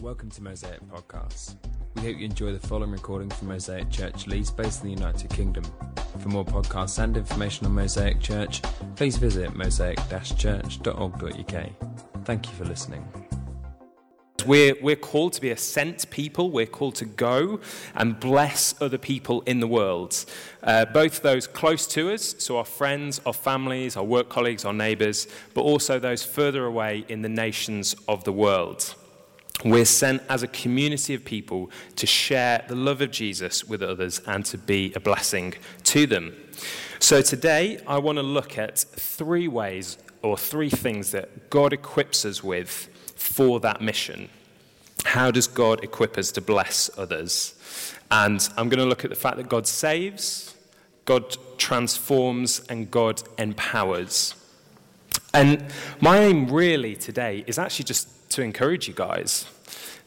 Welcome to Mosaic Podcasts. We hope you enjoy the following recording from Mosaic Church Leeds, based in the United Kingdom. For more podcasts and information on Mosaic Church, please visit mosaic-church.org.uk. Thank you for listening. We're, we're called to be a sent people. We're called to go and bless other people in the world. Uh, both those close to us, so our friends, our families, our work colleagues, our neighbours, but also those further away in the nations of the world. We're sent as a community of people to share the love of Jesus with others and to be a blessing to them. So today, I want to look at three ways or three things that God equips us with for that mission. How does God equip us to bless others? And I'm going to look at the fact that God saves, God transforms, and God empowers. And my aim really today is actually just to encourage you guys,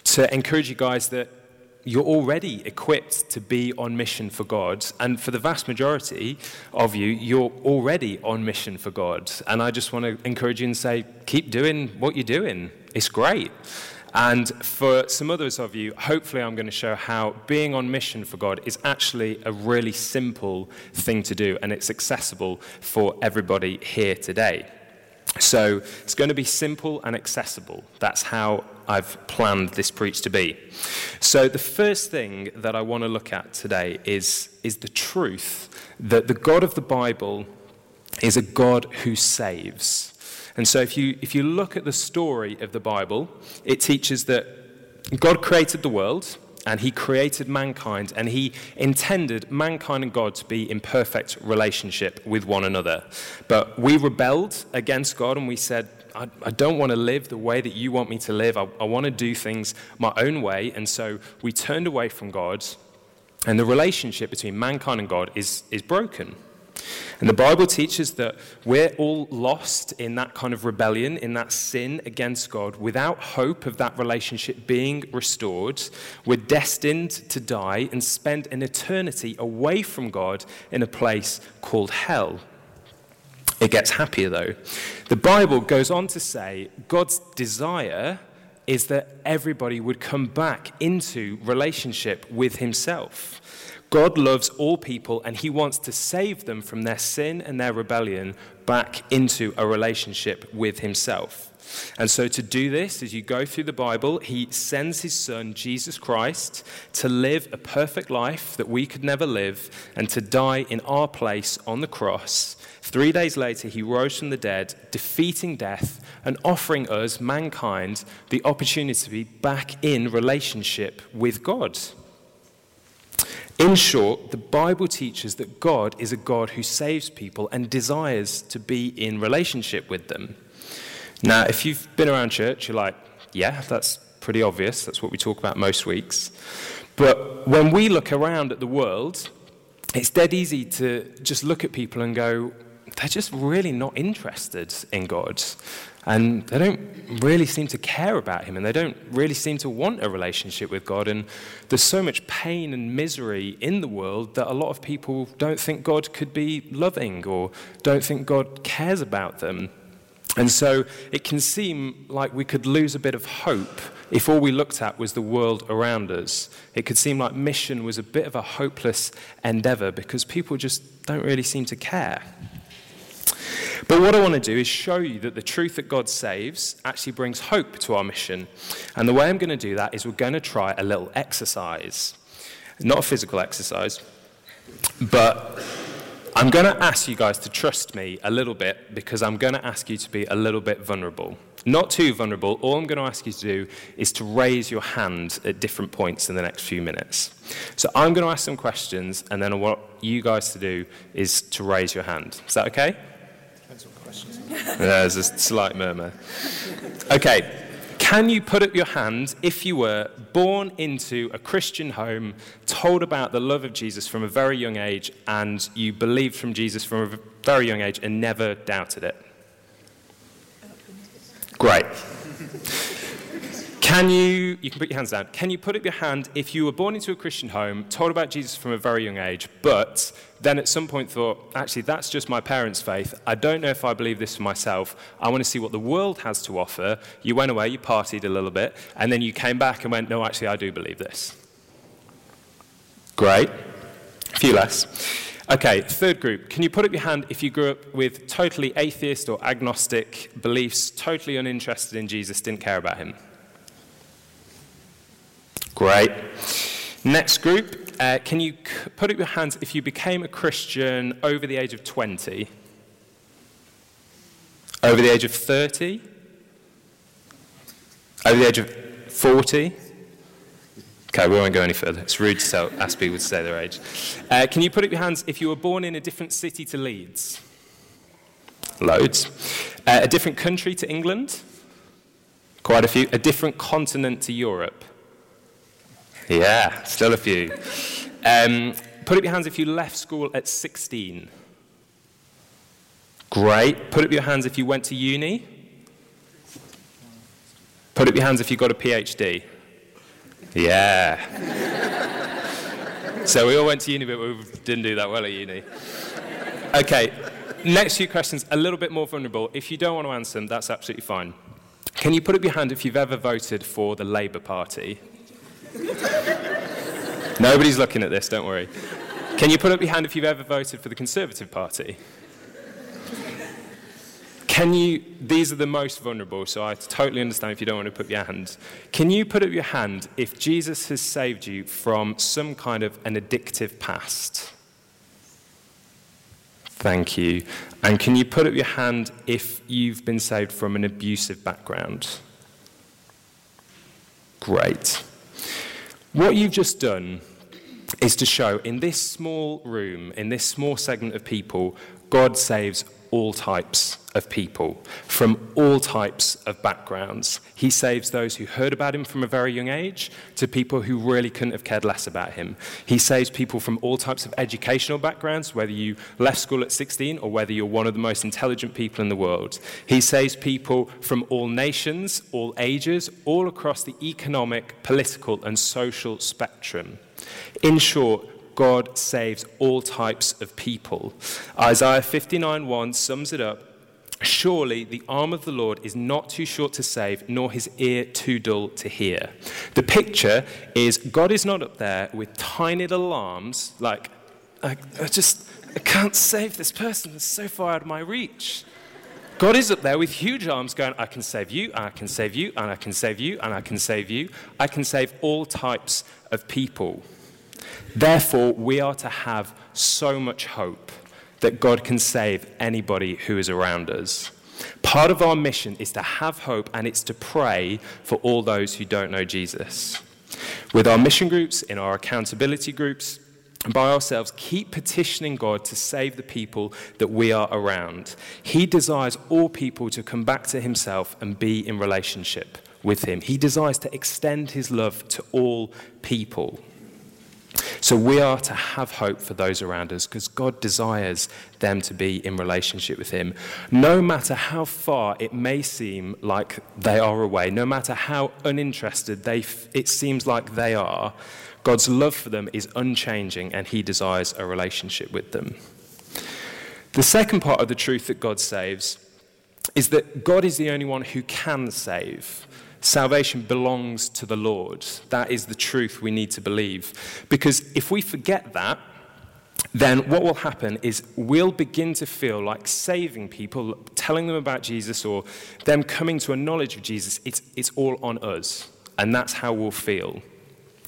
to encourage you guys that you're already equipped to be on mission for God. And for the vast majority of you, you're already on mission for God. And I just want to encourage you and say, keep doing what you're doing. It's great. And for some others of you, hopefully, I'm going to show how being on mission for God is actually a really simple thing to do, and it's accessible for everybody here today. So it's going to be simple and accessible. That's how I've planned this preach to be. So the first thing that I want to look at today is, is the truth that the God of the Bible is a God who saves. And so if you, if you look at the story of the Bible, it teaches that God created the world and he created mankind and he intended mankind and God to be in perfect relationship with one another. But we rebelled against God and we said, I, I don't want to live the way that you want me to live. I, I want to do things my own way. And so we turned away from God, and the relationship between mankind and God is, is broken. And the Bible teaches that we're all lost in that kind of rebellion, in that sin against God, without hope of that relationship being restored. We're destined to die and spend an eternity away from God in a place called hell. It gets happier though. The Bible goes on to say God's desire is that everybody would come back into relationship with Himself. God loves all people and he wants to save them from their sin and their rebellion back into a relationship with himself. And so, to do this, as you go through the Bible, he sends his son, Jesus Christ, to live a perfect life that we could never live and to die in our place on the cross. Three days later, he rose from the dead, defeating death and offering us, mankind, the opportunity to be back in relationship with God. In short, the Bible teaches that God is a God who saves people and desires to be in relationship with them. Now, if you've been around church, you're like, yeah, that's pretty obvious. That's what we talk about most weeks. But when we look around at the world, it's dead easy to just look at people and go, they're just really not interested in God. And they don't really seem to care about him, and they don't really seem to want a relationship with God. And there's so much pain and misery in the world that a lot of people don't think God could be loving or don't think God cares about them. And so it can seem like we could lose a bit of hope if all we looked at was the world around us. It could seem like mission was a bit of a hopeless endeavor because people just don't really seem to care. But what I want to do is show you that the truth that God saves actually brings hope to our mission. And the way I'm going to do that is we're going to try a little exercise. Not a physical exercise, but I'm going to ask you guys to trust me a little bit because I'm going to ask you to be a little bit vulnerable. Not too vulnerable. All I'm going to ask you to do is to raise your hand at different points in the next few minutes. So I'm going to ask some questions, and then what you guys to do is to raise your hand. Is that okay? There's a slight murmur. Okay. Can you put up your hand if you were born into a Christian home, told about the love of Jesus from a very young age, and you believed from Jesus from a very young age and never doubted it? Oh, Great. Can you, you can put your hands down, can you put up your hand if you were born into a Christian home, told about Jesus from a very young age, but then at some point thought, actually, that's just my parents' faith. I don't know if I believe this for myself. I want to see what the world has to offer. You went away, you partied a little bit, and then you came back and went, no, actually, I do believe this. Great. A few less. Okay, third group. Can you put up your hand if you grew up with totally atheist or agnostic beliefs, totally uninterested in Jesus, didn't care about him? Great. Next group. Uh, can you put up your hands if you became a Christian over the age of 20? Over the age of 30? Over the age of 40? Okay, we won't go any further. It's rude to tell, ask people to say their age. Uh, can you put up your hands if you were born in a different city to Leeds? Loads. Uh, a different country to England? Quite a few. A different continent to Europe? Yeah, still a few. Um, put up your hands if you left school at 16. Great. Put up your hands if you went to uni. Put up your hands if you got a PhD. Yeah. so we all went to uni, but we didn't do that well at uni. Okay, next few questions, a little bit more vulnerable. If you don't want to answer them, that's absolutely fine. Can you put up your hand if you've ever voted for the Labour Party? Nobody's looking at this, don't worry. Can you put up your hand if you've ever voted for the Conservative Party? Can you, these are the most vulnerable, so I totally understand if you don't want to put your hand. Can you put up your hand if Jesus has saved you from some kind of an addictive past? Thank you. And can you put up your hand if you've been saved from an abusive background? Great. What you've just done is to show in this small room, in this small segment of people, God saves all types of people from all types of backgrounds. He saves those who heard about him from a very young age to people who really couldn't have cared less about him. He saves people from all types of educational backgrounds, whether you left school at 16 or whether you're one of the most intelligent people in the world. He saves people from all nations, all ages, all across the economic, political, and social spectrum. In short, God saves all types of people. Isaiah 59:1 sums it up. Surely the arm of the Lord is not too short to save, nor his ear too dull to hear. The picture is God is not up there with tiny little arms, like, I, I just I can't save this person that's so far out of my reach. God is up there with huge arms going, I can save you, and I can save you, and I can save you, and I can save you. I can save all types of people. Therefore, we are to have so much hope that God can save anybody who is around us. Part of our mission is to have hope and it's to pray for all those who don't know Jesus. With our mission groups, in our accountability groups, and by ourselves, keep petitioning God to save the people that we are around. He desires all people to come back to Himself and be in relationship with Him. He desires to extend His love to all people. So we are to have hope for those around us because God desires them to be in relationship with Him. No matter how far it may seem like they are away, no matter how uninterested they f- it seems like they are, God's love for them is unchanging and He desires a relationship with them. The second part of the truth that God saves is that God is the only one who can save. Salvation belongs to the Lord. That is the truth we need to believe. Because if we forget that, then what will happen is we'll begin to feel like saving people, telling them about Jesus, or them coming to a knowledge of Jesus, it's, it's all on us. And that's how we'll feel.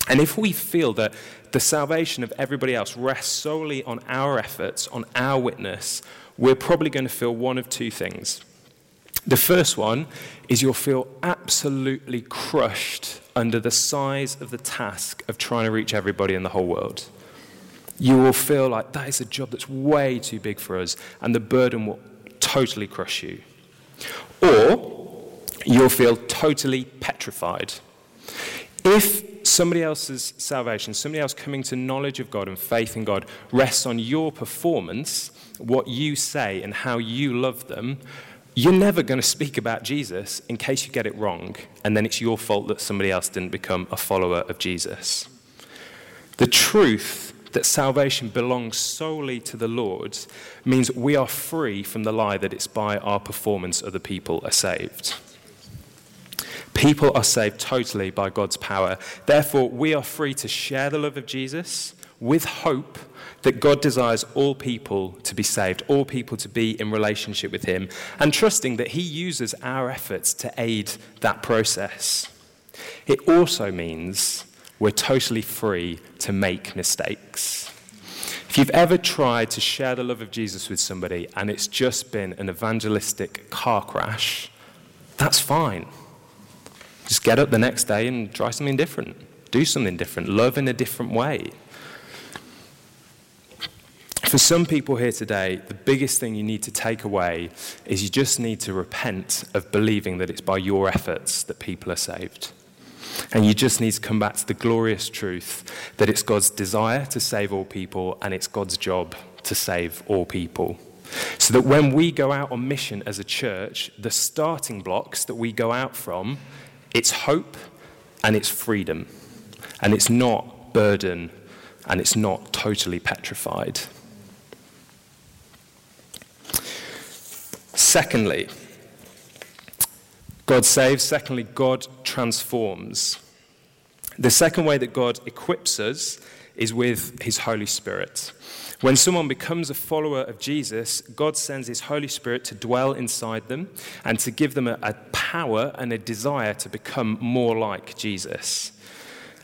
And if we feel that the salvation of everybody else rests solely on our efforts, on our witness, we're probably going to feel one of two things. The first one is you'll feel absolutely crushed under the size of the task of trying to reach everybody in the whole world. You will feel like that is a job that's way too big for us, and the burden will totally crush you. Or you'll feel totally petrified. If somebody else's salvation, somebody else coming to knowledge of God and faith in God, rests on your performance, what you say, and how you love them, you're never going to speak about Jesus in case you get it wrong, and then it's your fault that somebody else didn't become a follower of Jesus. The truth that salvation belongs solely to the Lord means we are free from the lie that it's by our performance other people are saved. People are saved totally by God's power. Therefore, we are free to share the love of Jesus with hope that God desires all people to be saved, all people to be in relationship with Him, and trusting that He uses our efforts to aid that process. It also means we're totally free to make mistakes. If you've ever tried to share the love of Jesus with somebody and it's just been an evangelistic car crash, that's fine. Just get up the next day and try something different. Do something different. Love in a different way. For some people here today, the biggest thing you need to take away is you just need to repent of believing that it's by your efforts that people are saved. And you just need to come back to the glorious truth that it's God's desire to save all people and it's God's job to save all people. So that when we go out on mission as a church, the starting blocks that we go out from it's hope and it's freedom. And it's not burden and it's not totally petrified. Secondly, God saves. Secondly, God transforms. The second way that God equips us is with his Holy Spirit. When someone becomes a follower of Jesus, God sends His Holy Spirit to dwell inside them and to give them a, a power and a desire to become more like Jesus.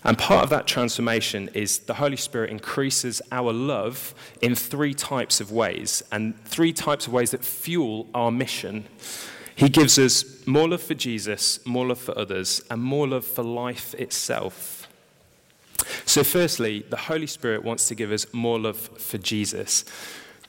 And part of that transformation is the Holy Spirit increases our love in three types of ways, and three types of ways that fuel our mission. He gives us more love for Jesus, more love for others, and more love for life itself. So, firstly, the Holy Spirit wants to give us more love for Jesus.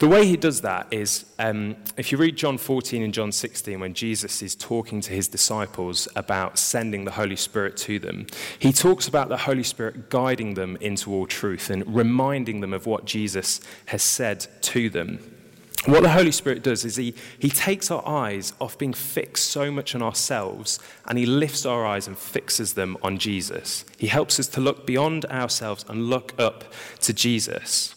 The way he does that is um, if you read John 14 and John 16, when Jesus is talking to his disciples about sending the Holy Spirit to them, he talks about the Holy Spirit guiding them into all truth and reminding them of what Jesus has said to them. What the Holy Spirit does is he, he takes our eyes off being fixed so much on ourselves and he lifts our eyes and fixes them on Jesus. He helps us to look beyond ourselves and look up to Jesus.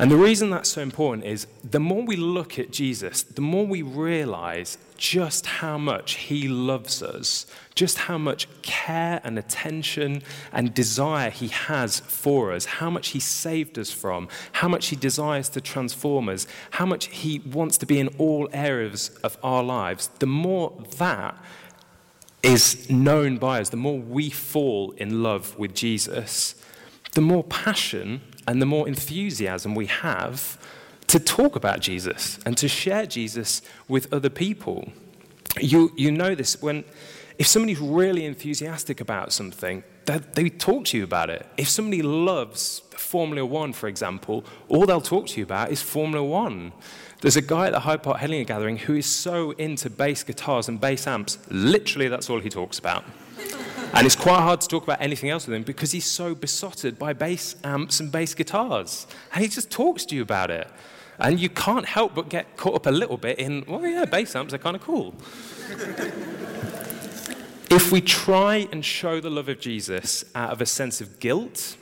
And the reason that's so important is the more we look at Jesus, the more we realize just how much he loves us, just how much care and attention and desire he has for us, how much he saved us from, how much he desires to transform us, how much he wants to be in all areas of our lives. The more that is known by us, the more we fall in love with Jesus, the more passion and the more enthusiasm we have to talk about Jesus and to share Jesus with other people. You, you know this when, if somebody's really enthusiastic about something, they, they talk to you about it. If somebody loves Formula One, for example, all they'll talk to you about is Formula One. There's a guy at the Hyde Park Headingley Gathering who is so into bass guitars and bass amps, literally, that's all he talks about. And it's quite hard to talk about anything else with him because he's so besotted by bass um, amps and bass guitars. And he just talks to you about it. And you can't help but get caught up a little bit in, well, yeah, bass amps are kind of cool. if we try and show the love of Jesus out of a sense of guilt,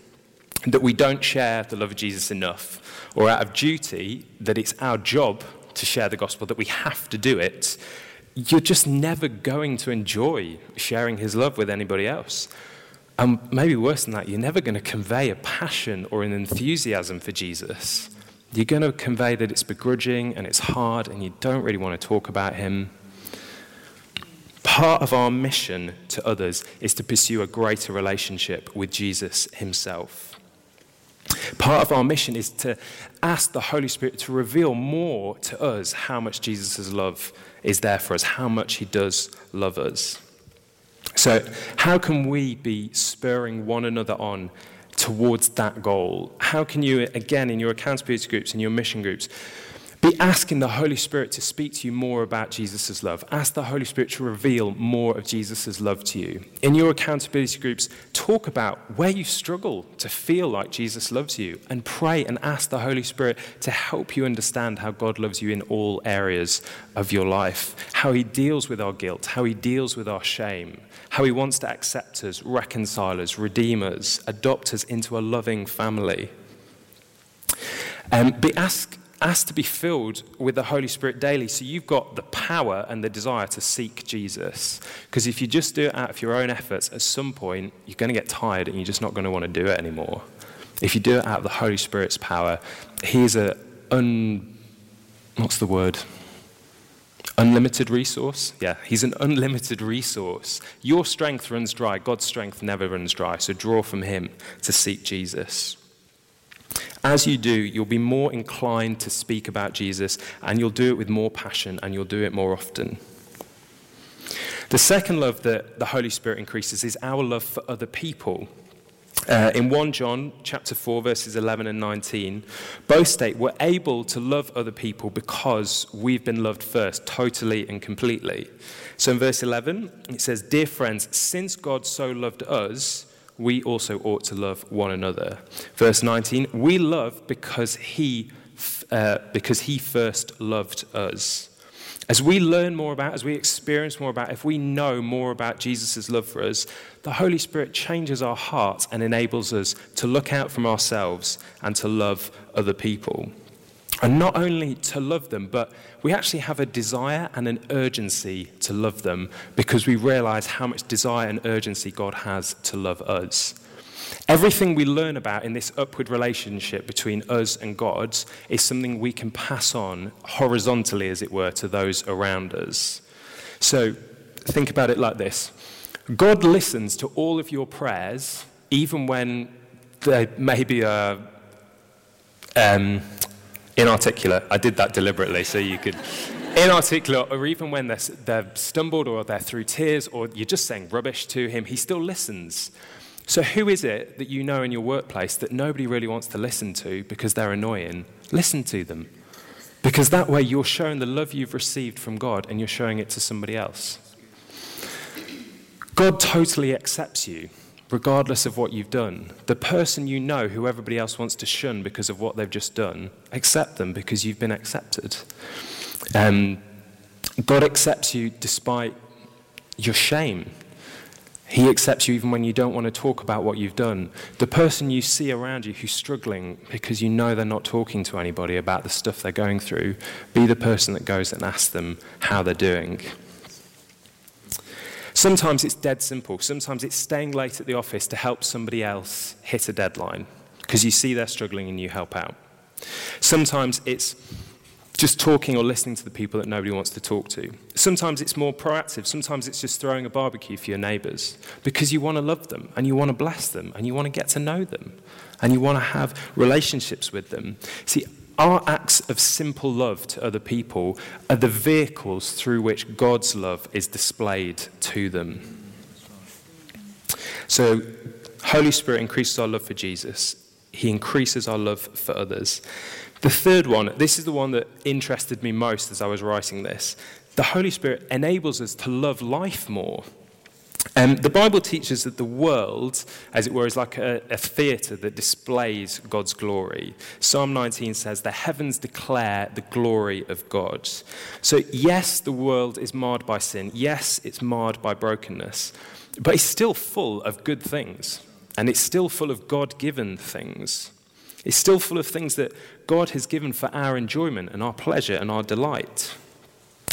that we don't share the love of Jesus enough, or out of duty, that it's our job to share the gospel, that we have to do it, you're just never going to enjoy sharing his love with anybody else. And maybe worse than that, you're never going to convey a passion or an enthusiasm for Jesus. You're going to convey that it's begrudging and it's hard and you don't really want to talk about him. Part of our mission to others is to pursue a greater relationship with Jesus himself. Part of our mission is to ask the Holy Spirit to reveal more to us how much Jesus' love is there for us, how much He does love us. So, how can we be spurring one another on towards that goal? How can you, again, in your accountability groups, in your mission groups, Be asking the Holy Spirit to speak to you more about Jesus' love. Ask the Holy Spirit to reveal more of Jesus' love to you. In your accountability groups, talk about where you struggle to feel like Jesus loves you and pray and ask the Holy Spirit to help you understand how God loves you in all areas of your life, how He deals with our guilt, how He deals with our shame, how He wants to accept us, reconcile us, redeem us, adopt us into a loving family. Um, be ask asked to be filled with the Holy Spirit daily. So you've got the power and the desire to seek Jesus. Because if you just do it out of your own efforts, at some point, you're going to get tired and you're just not going to want to do it anymore. If you do it out of the Holy Spirit's power, He is a un. What's the word? Unlimited resource? Yeah, He's an unlimited resource. Your strength runs dry, God's strength never runs dry. So draw from Him to seek Jesus. As you do, you'll be more inclined to speak about Jesus and you'll do it with more passion and you'll do it more often. The second love that the Holy Spirit increases is our love for other people. Uh, in 1 John chapter 4 verses 11 and 19 both state we're able to love other people because we've been loved first totally and completely. So in verse 11 it says dear friends since God so loved us we also ought to love one another. Verse 19, we love because he, uh, because he first loved us. As we learn more about, as we experience more about, if we know more about Jesus' love for us, the Holy Spirit changes our hearts and enables us to look out from ourselves and to love other people. And not only to love them, but we actually have a desire and an urgency to love them because we realize how much desire and urgency God has to love us. Everything we learn about in this upward relationship between us and God is something we can pass on horizontally, as it were, to those around us. So think about it like this God listens to all of your prayers, even when they maybe are. Um, inarticulate. I did that deliberately so you could. Inarticulate, or even when they're, they're stumbled or they're through tears or you're just saying rubbish to him, he still listens. So, who is it that you know in your workplace that nobody really wants to listen to because they're annoying? Listen to them. Because that way you're showing the love you've received from God and you're showing it to somebody else. God totally accepts you regardless of what you've done. The person you know who everybody else wants to shun because of what they've just done, accept them because you've been accepted. Um, God accepts you despite your shame. He accepts you even when you don't want to talk about what you've done. The person you see around you who's struggling because you know they're not talking to anybody about the stuff they're going through, be the person that goes and asks them how they're doing. Sometimes it's dead simple. Sometimes it's staying late at the office to help somebody else hit a deadline because you see they're struggling and you help out. Sometimes it's just talking or listening to the people that nobody wants to talk to. Sometimes it's more proactive. Sometimes it's just throwing a barbecue for your neighbours because you want to love them and you want to bless them and you want to get to know them and you want to have relationships with them. See, our acts of simple love to other people are the vehicles through which God's love is displayed to them. So, Holy Spirit increases our love for Jesus. He increases our love for others. The third one, this is the one that interested me most as I was writing this. The Holy Spirit enables us to love life more. Um, the Bible teaches that the world, as it were, is like a, a theatre that displays God's glory. Psalm 19 says, The heavens declare the glory of God. So, yes, the world is marred by sin. Yes, it's marred by brokenness. But it's still full of good things. And it's still full of God given things. It's still full of things that God has given for our enjoyment and our pleasure and our delight.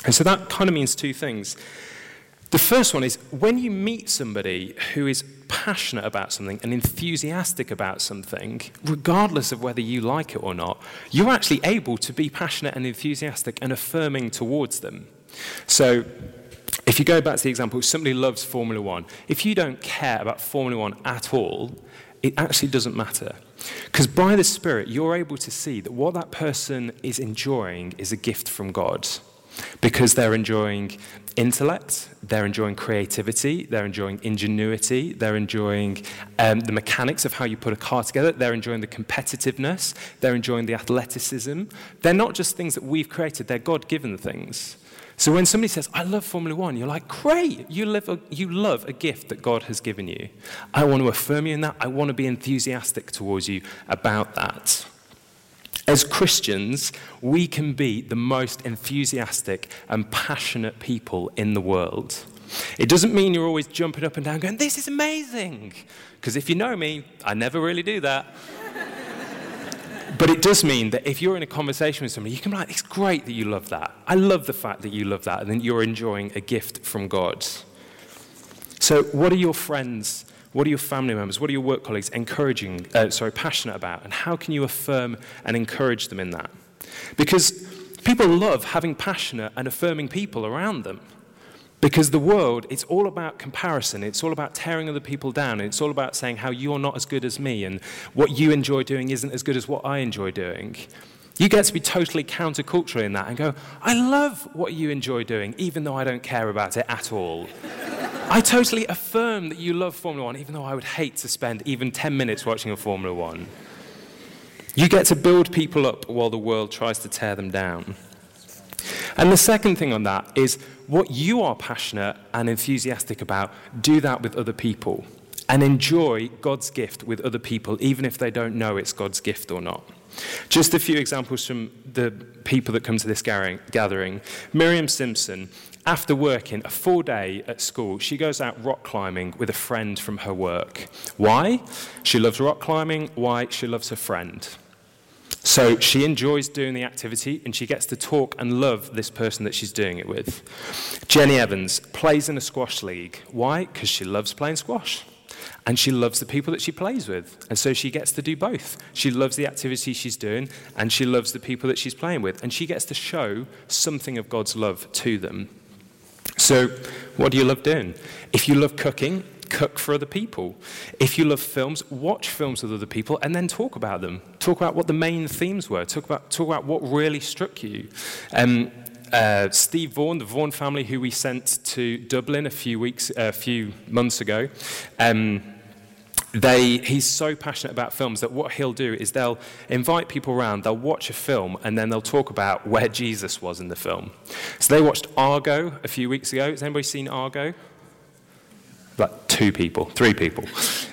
And so that kind of means two things. The first one is when you meet somebody who is passionate about something and enthusiastic about something, regardless of whether you like it or not, you're actually able to be passionate and enthusiastic and affirming towards them. So, if you go back to the example, somebody loves Formula One. If you don't care about Formula One at all, it actually doesn't matter. Because by the Spirit, you're able to see that what that person is enjoying is a gift from God. Because they're enjoying intellect, they're enjoying creativity, they're enjoying ingenuity, they're enjoying um, the mechanics of how you put a car together, they're enjoying the competitiveness, they're enjoying the athleticism. They're not just things that we've created, they're God given things. So when somebody says, I love Formula One, you're like, great, you, live a, you love a gift that God has given you. I want to affirm you in that. I want to be enthusiastic towards you about that. As Christians, we can be the most enthusiastic and passionate people in the world. It doesn't mean you're always jumping up and down going, This is amazing. Because if you know me, I never really do that. but it does mean that if you're in a conversation with somebody, you can be like, It's great that you love that. I love the fact that you love that, and then you're enjoying a gift from God. So, what are your friends what are your family members? What are your work colleagues encouraging, uh, sorry, passionate about? And how can you affirm and encourage them in that? Because people love having passionate and affirming people around them. Because the world, it's all about comparison. It's all about tearing other people down. It's all about saying how you're not as good as me and what you enjoy doing isn't as good as what I enjoy doing. You get to be totally countercultural in that and go, I love what you enjoy doing, even though I don't care about it at all. I totally affirm that you love Formula One, even though I would hate to spend even 10 minutes watching a Formula One. You get to build people up while the world tries to tear them down. And the second thing on that is what you are passionate and enthusiastic about, do that with other people. And enjoy God's gift with other people, even if they don't know it's God's gift or not. Just a few examples from the people that come to this gathering. Miriam Simpson after working a full day at school, she goes out rock climbing with a friend from her work. Why? She loves rock climbing. Why? She loves her friend. So she enjoys doing the activity and she gets to talk and love this person that she's doing it with. Jenny Evans plays in a squash league. Why? Because she loves playing squash. And she loves the people that she plays with. And so she gets to do both. She loves the activity she's doing and she loves the people that she's playing with. And she gets to show something of God's love to them. So, what do you love doing? If you love cooking, cook for other people. If you love films, watch films with other people and then talk about them. Talk about what the main themes were. Talk about, talk about what really struck you. Um, uh, Steve Vaughan, the Vaughan family, who we sent to Dublin a few weeks, a few months ago, um, they, he's so passionate about films that what he'll do is they'll invite people around, they'll watch a film, and then they'll talk about where Jesus was in the film. So they watched Argo a few weeks ago. Has anybody seen Argo? Like two people, three people.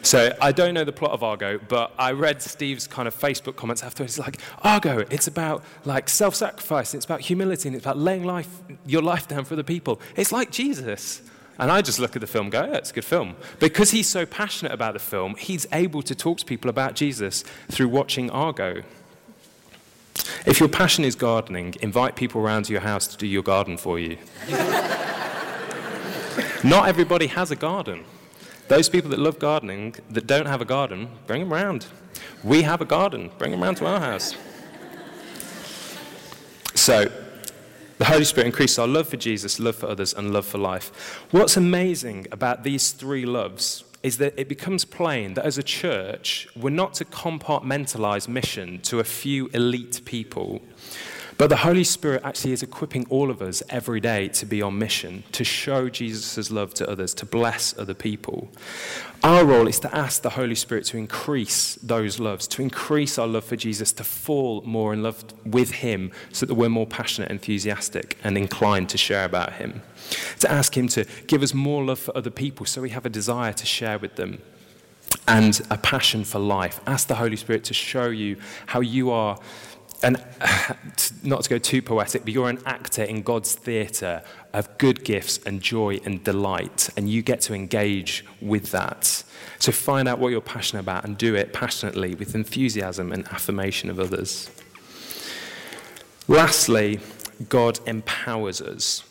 So I don't know the plot of Argo, but I read Steve's kind of Facebook comments afterwards. It's like, Argo, it's about like self-sacrifice, it's about humility, and it's about laying life, your life down for the people. It's like Jesus. And I just look at the film go, yeah, it's a good film. Because he's so passionate about the film, he's able to talk to people about Jesus through watching Argo. If your passion is gardening, invite people around to your house to do your garden for you. Not everybody has a garden. Those people that love gardening that don't have a garden, bring them around. We have a garden, bring them around to our house. So, the Holy Spirit increases our love for Jesus, love for others, and love for life. What's amazing about these three loves is that it becomes plain that as a church, we're not to compartmentalize mission to a few elite people. But the Holy Spirit actually is equipping all of us every day to be on mission, to show Jesus' love to others, to bless other people. Our role is to ask the Holy Spirit to increase those loves, to increase our love for Jesus, to fall more in love with Him so that we're more passionate, enthusiastic, and inclined to share about Him. To ask Him to give us more love for other people so we have a desire to share with them and a passion for life. Ask the Holy Spirit to show you how you are and not to go too poetic, but you're an actor in God's theatre of good gifts and joy and delight, and you get to engage with that. So find out what you're passionate about and do it passionately with enthusiasm and affirmation of others. Lastly, God empowers us.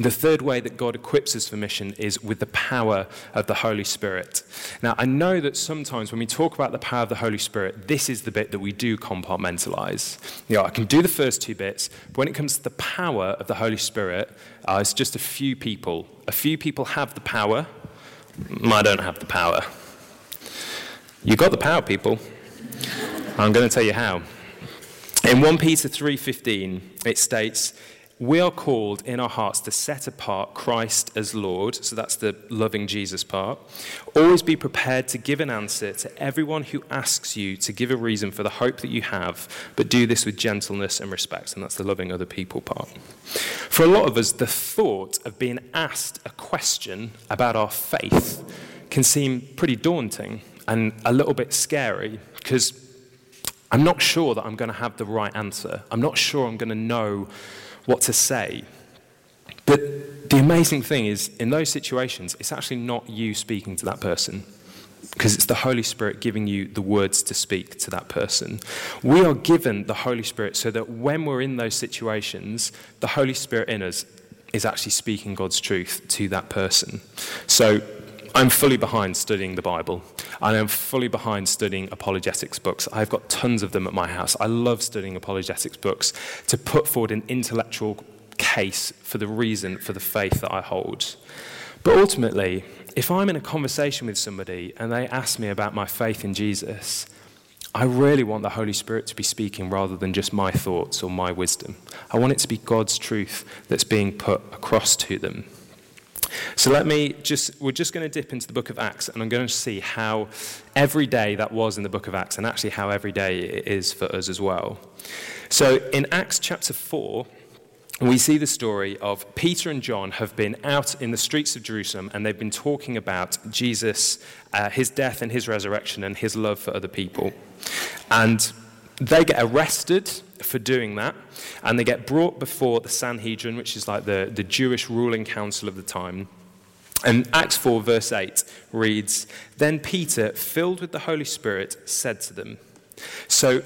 The third way that God equips us for mission is with the power of the Holy Spirit. Now, I know that sometimes when we talk about the power of the Holy Spirit, this is the bit that we do compartmentalize. You know, I can do the first two bits, but when it comes to the power of the Holy Spirit, uh, it's just a few people. A few people have the power. I don't have the power. You got the power, people. I'm going to tell you how. In 1 Peter 3:15, it states, we are called in our hearts to set apart Christ as Lord. So that's the loving Jesus part. Always be prepared to give an answer to everyone who asks you to give a reason for the hope that you have, but do this with gentleness and respect. And that's the loving other people part. For a lot of us, the thought of being asked a question about our faith can seem pretty daunting and a little bit scary because I'm not sure that I'm going to have the right answer. I'm not sure I'm going to know what to say. But the amazing thing is, in those situations, it's actually not you speaking to that person because it's the Holy Spirit giving you the words to speak to that person. We are given the Holy Spirit so that when we're in those situations, the Holy Spirit in us is actually speaking God's truth to that person. So I'm fully behind studying the Bible. and I am fully behind studying apologetics books. I've got tons of them at my house. I love studying apologetics books to put forward an intellectual case for the reason for the faith that I hold. But ultimately, if I'm in a conversation with somebody and they ask me about my faith in Jesus, I really want the Holy Spirit to be speaking rather than just my thoughts or my wisdom. I want it to be God's truth that's being put across to them. So let me just, we're just going to dip into the book of Acts and I'm going to see how every day that was in the book of Acts and actually how every day it is for us as well. So in Acts chapter 4, we see the story of Peter and John have been out in the streets of Jerusalem and they've been talking about Jesus, uh, his death and his resurrection, and his love for other people. And they get arrested for doing that, and they get brought before the Sanhedrin, which is like the, the Jewish ruling council of the time. And Acts 4, verse 8 reads Then Peter, filled with the Holy Spirit, said to them. So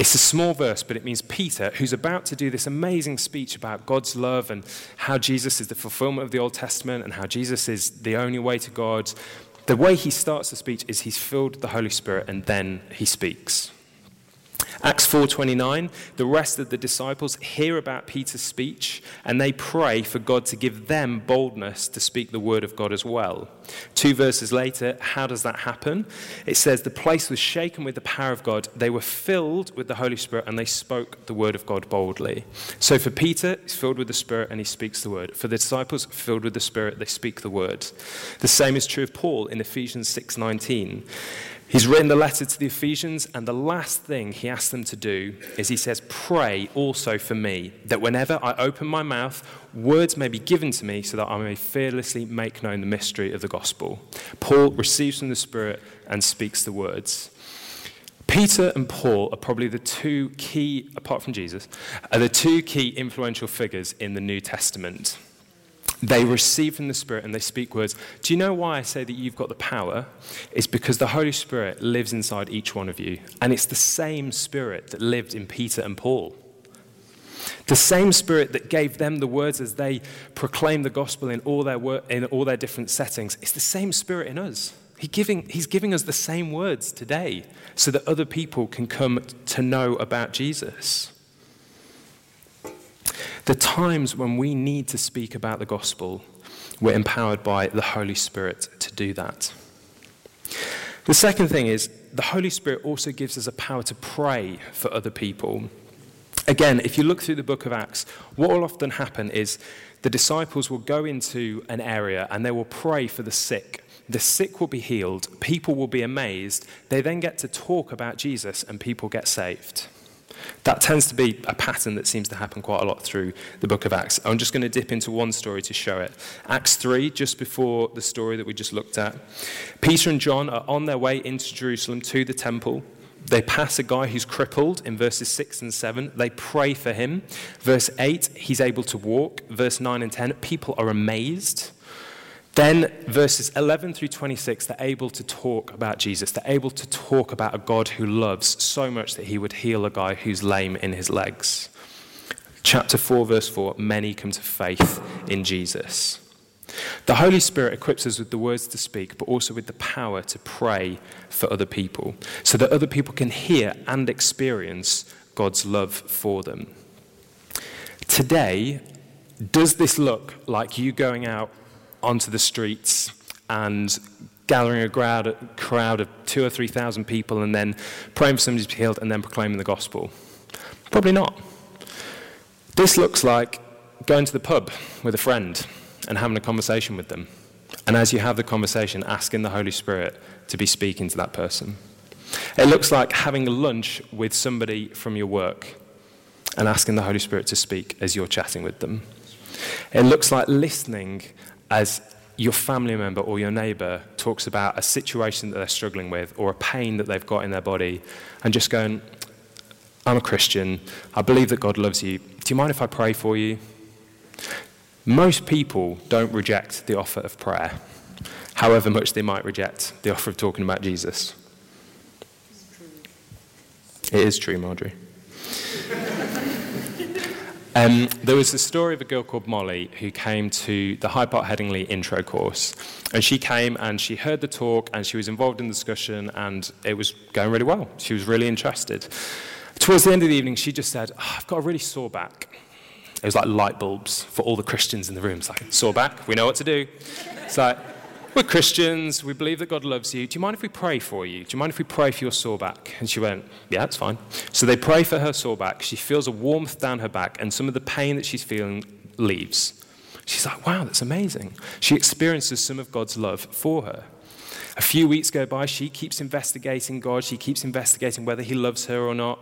it's a small verse, but it means Peter, who's about to do this amazing speech about God's love and how Jesus is the fulfillment of the Old Testament and how Jesus is the only way to God. The way he starts the speech is he's filled with the Holy Spirit and then he speaks. Acts 4:29, the rest of the disciples hear about Peter's speech and they pray for God to give them boldness to speak the word of God as well. Two verses later, how does that happen? It says the place was shaken with the power of God. They were filled with the Holy Spirit and they spoke the word of God boldly. So for Peter, he's filled with the Spirit and he speaks the word. For the disciples, filled with the Spirit, they speak the word. The same is true of Paul in Ephesians 6:19. He's written the letter to the Ephesians, and the last thing he asks them to do is he says, Pray also for me, that whenever I open my mouth, words may be given to me so that I may fearlessly make known the mystery of the gospel. Paul receives from the Spirit and speaks the words. Peter and Paul are probably the two key, apart from Jesus, are the two key influential figures in the New Testament. They receive from the Spirit and they speak words. Do you know why I say that you've got the power? It's because the Holy Spirit lives inside each one of you. And it's the same Spirit that lived in Peter and Paul. The same Spirit that gave them the words as they proclaimed the gospel in all their, wor- in all their different settings. It's the same Spirit in us. He giving, he's giving us the same words today so that other people can come to know about Jesus. The times when we need to speak about the gospel, we're empowered by the Holy Spirit to do that. The second thing is the Holy Spirit also gives us a power to pray for other people. Again, if you look through the book of Acts, what will often happen is the disciples will go into an area and they will pray for the sick. The sick will be healed, people will be amazed. They then get to talk about Jesus and people get saved. That tends to be a pattern that seems to happen quite a lot through the book of Acts. I'm just going to dip into one story to show it. Acts 3, just before the story that we just looked at. Peter and John are on their way into Jerusalem to the temple. They pass a guy who's crippled in verses 6 and 7. They pray for him. Verse 8, he's able to walk. Verse 9 and 10, people are amazed. Then, verses 11 through 26, they're able to talk about Jesus. They're able to talk about a God who loves so much that he would heal a guy who's lame in his legs. Chapter 4, verse 4 many come to faith in Jesus. The Holy Spirit equips us with the words to speak, but also with the power to pray for other people, so that other people can hear and experience God's love for them. Today, does this look like you going out onto the streets and gathering a crowd, crowd of two or three thousand people and then praying for somebody to be healed and then proclaiming the gospel? Probably not. This looks like going to the pub with a friend and having a conversation with them. And as you have the conversation, asking the Holy Spirit to be speaking to that person. It looks like having lunch with somebody from your work and asking the Holy Spirit to speak as you're chatting with them. It looks like listening as your family member or your neighbor talks about a situation that they're struggling with or a pain that they've got in their body and just going, I'm a Christian. I believe that God loves you. Do you mind if I pray for you? Most people don't reject the offer of prayer, however much they might reject the offer of talking about Jesus. It is true, Marjorie. Um, there was a story of a girl called Molly who came to the Hyde Park Headingley intro course. And she came and she heard the talk and she was involved in the discussion and it was going really well. She was really interested. Towards the end of the evening, she just said, oh, I've got a really sore back. It was like light bulbs for all the Christians in the room. It's like, sore back, we know what to do. It's like, we're Christians, we believe that God loves you. Do you mind if we pray for you? Do you mind if we pray for your sore back? And she went, Yeah, it's fine. So they pray for her sore back. She feels a warmth down her back, and some of the pain that she's feeling leaves. She's like, Wow, that's amazing. She experiences some of God's love for her. A few weeks go by, she keeps investigating God, she keeps investigating whether He loves her or not.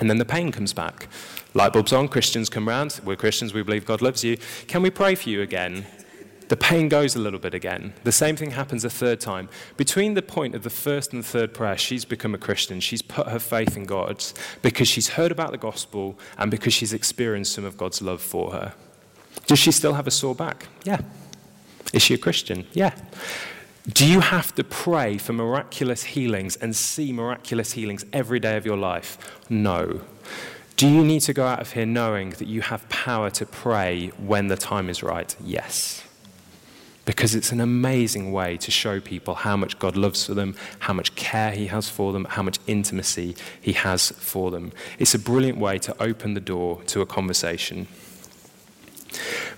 And then the pain comes back. Light bulbs on, Christians come round. We're Christians, we believe God loves you. Can we pray for you again? The pain goes a little bit again. The same thing happens a third time. Between the point of the first and the third prayer, she's become a Christian. She's put her faith in God because she's heard about the gospel and because she's experienced some of God's love for her. Does she still have a sore back? Yeah. Is she a Christian? Yeah. Do you have to pray for miraculous healings and see miraculous healings every day of your life? No. Do you need to go out of here knowing that you have power to pray when the time is right? Yes because it's an amazing way to show people how much God loves for them, how much care He has for them, how much intimacy He has for them. It's a brilliant way to open the door to a conversation.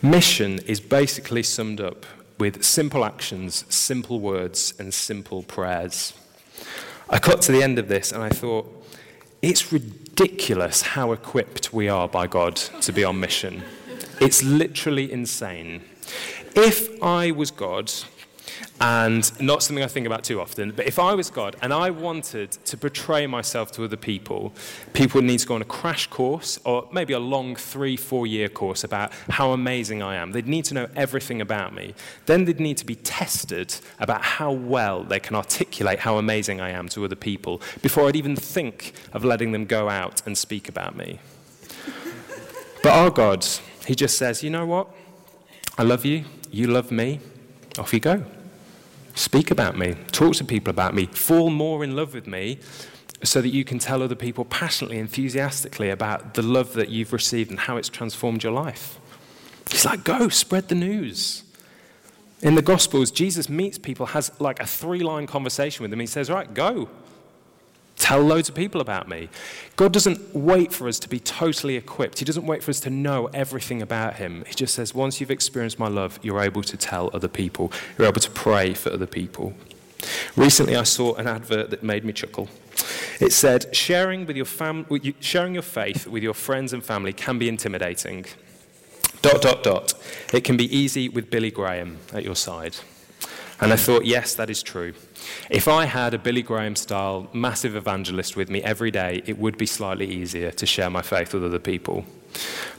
Mission is basically summed up with simple actions, simple words, and simple prayers. I got to the end of this and I thought, it's ridiculous how equipped we are by God to be on mission. It's literally insane. If I was God, and not something I think about too often, but if I was God and I wanted to portray myself to other people, people would need to go on a crash course or maybe a long three, four year course about how amazing I am. They'd need to know everything about me. Then they'd need to be tested about how well they can articulate how amazing I am to other people before I'd even think of letting them go out and speak about me. But our God, He just says, you know what? I love you. You love me. Off you go. Speak about me. Talk to people about me. Fall more in love with me so that you can tell other people passionately, enthusiastically about the love that you've received and how it's transformed your life. He's like, go, spread the news. In the Gospels, Jesus meets people, has like a three line conversation with them. He says, All right, go. Tell loads of people about me. God doesn't wait for us to be totally equipped. He doesn't wait for us to know everything about Him. He just says, once you've experienced my love, you're able to tell other people. You're able to pray for other people. Recently, I saw an advert that made me chuckle. It said, sharing, with your fam- sharing your faith with your friends and family can be intimidating. Dot, dot, dot. It can be easy with Billy Graham at your side. And I thought, yes, that is true. If I had a Billy Graham style massive evangelist with me every day, it would be slightly easier to share my faith with other people.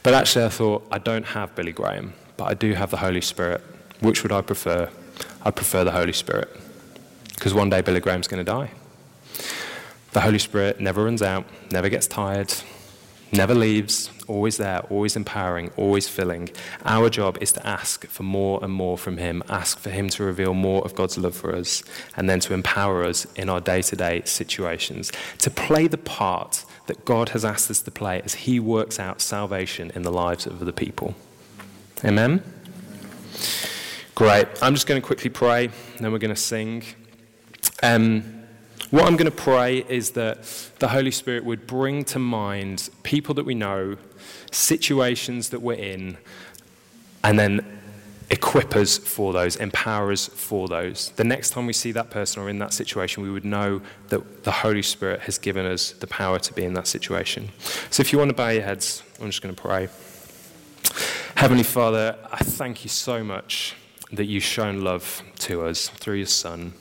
But actually, I thought, I don't have Billy Graham, but I do have the Holy Spirit. Which would I prefer? I prefer the Holy Spirit. Because one day Billy Graham's going to die. The Holy Spirit never runs out, never gets tired, never leaves, always there, always empowering, always filling. Our job is to ask for more and more from Him, ask for Him to reveal more of God's love for us, and then to empower us in our day to day situations, to play the part that God has asked us to play as He works out salvation in the lives of other people. Amen? Great. I'm just going to quickly pray, then we're going to sing. Um, what I'm going to pray is that the Holy Spirit would bring to mind people that we know, situations that we're in, and then equip us for those, empower us for those. The next time we see that person or in that situation, we would know that the Holy Spirit has given us the power to be in that situation. So if you want to bow your heads, I'm just going to pray. Heavenly Father, I thank you so much that you've shown love to us through your Son.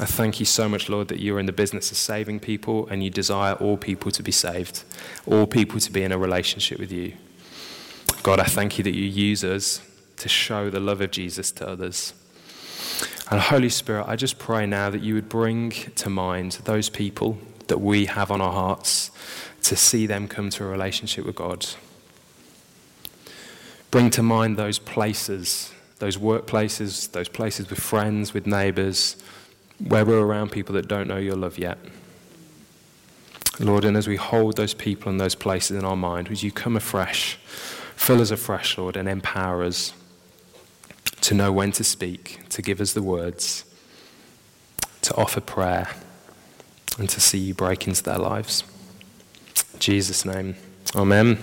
I thank you so much, Lord, that you're in the business of saving people and you desire all people to be saved, all people to be in a relationship with you. God, I thank you that you use us to show the love of Jesus to others. And Holy Spirit, I just pray now that you would bring to mind those people that we have on our hearts to see them come to a relationship with God. Bring to mind those places, those workplaces, those places with friends, with neighbours, where we're around people that don't know your love yet. Lord, and as we hold those people and those places in our mind, would you come afresh, fill us afresh, Lord, and empower us to know when to speak, to give us the words, to offer prayer, and to see you break into their lives. In Jesus' name, Amen.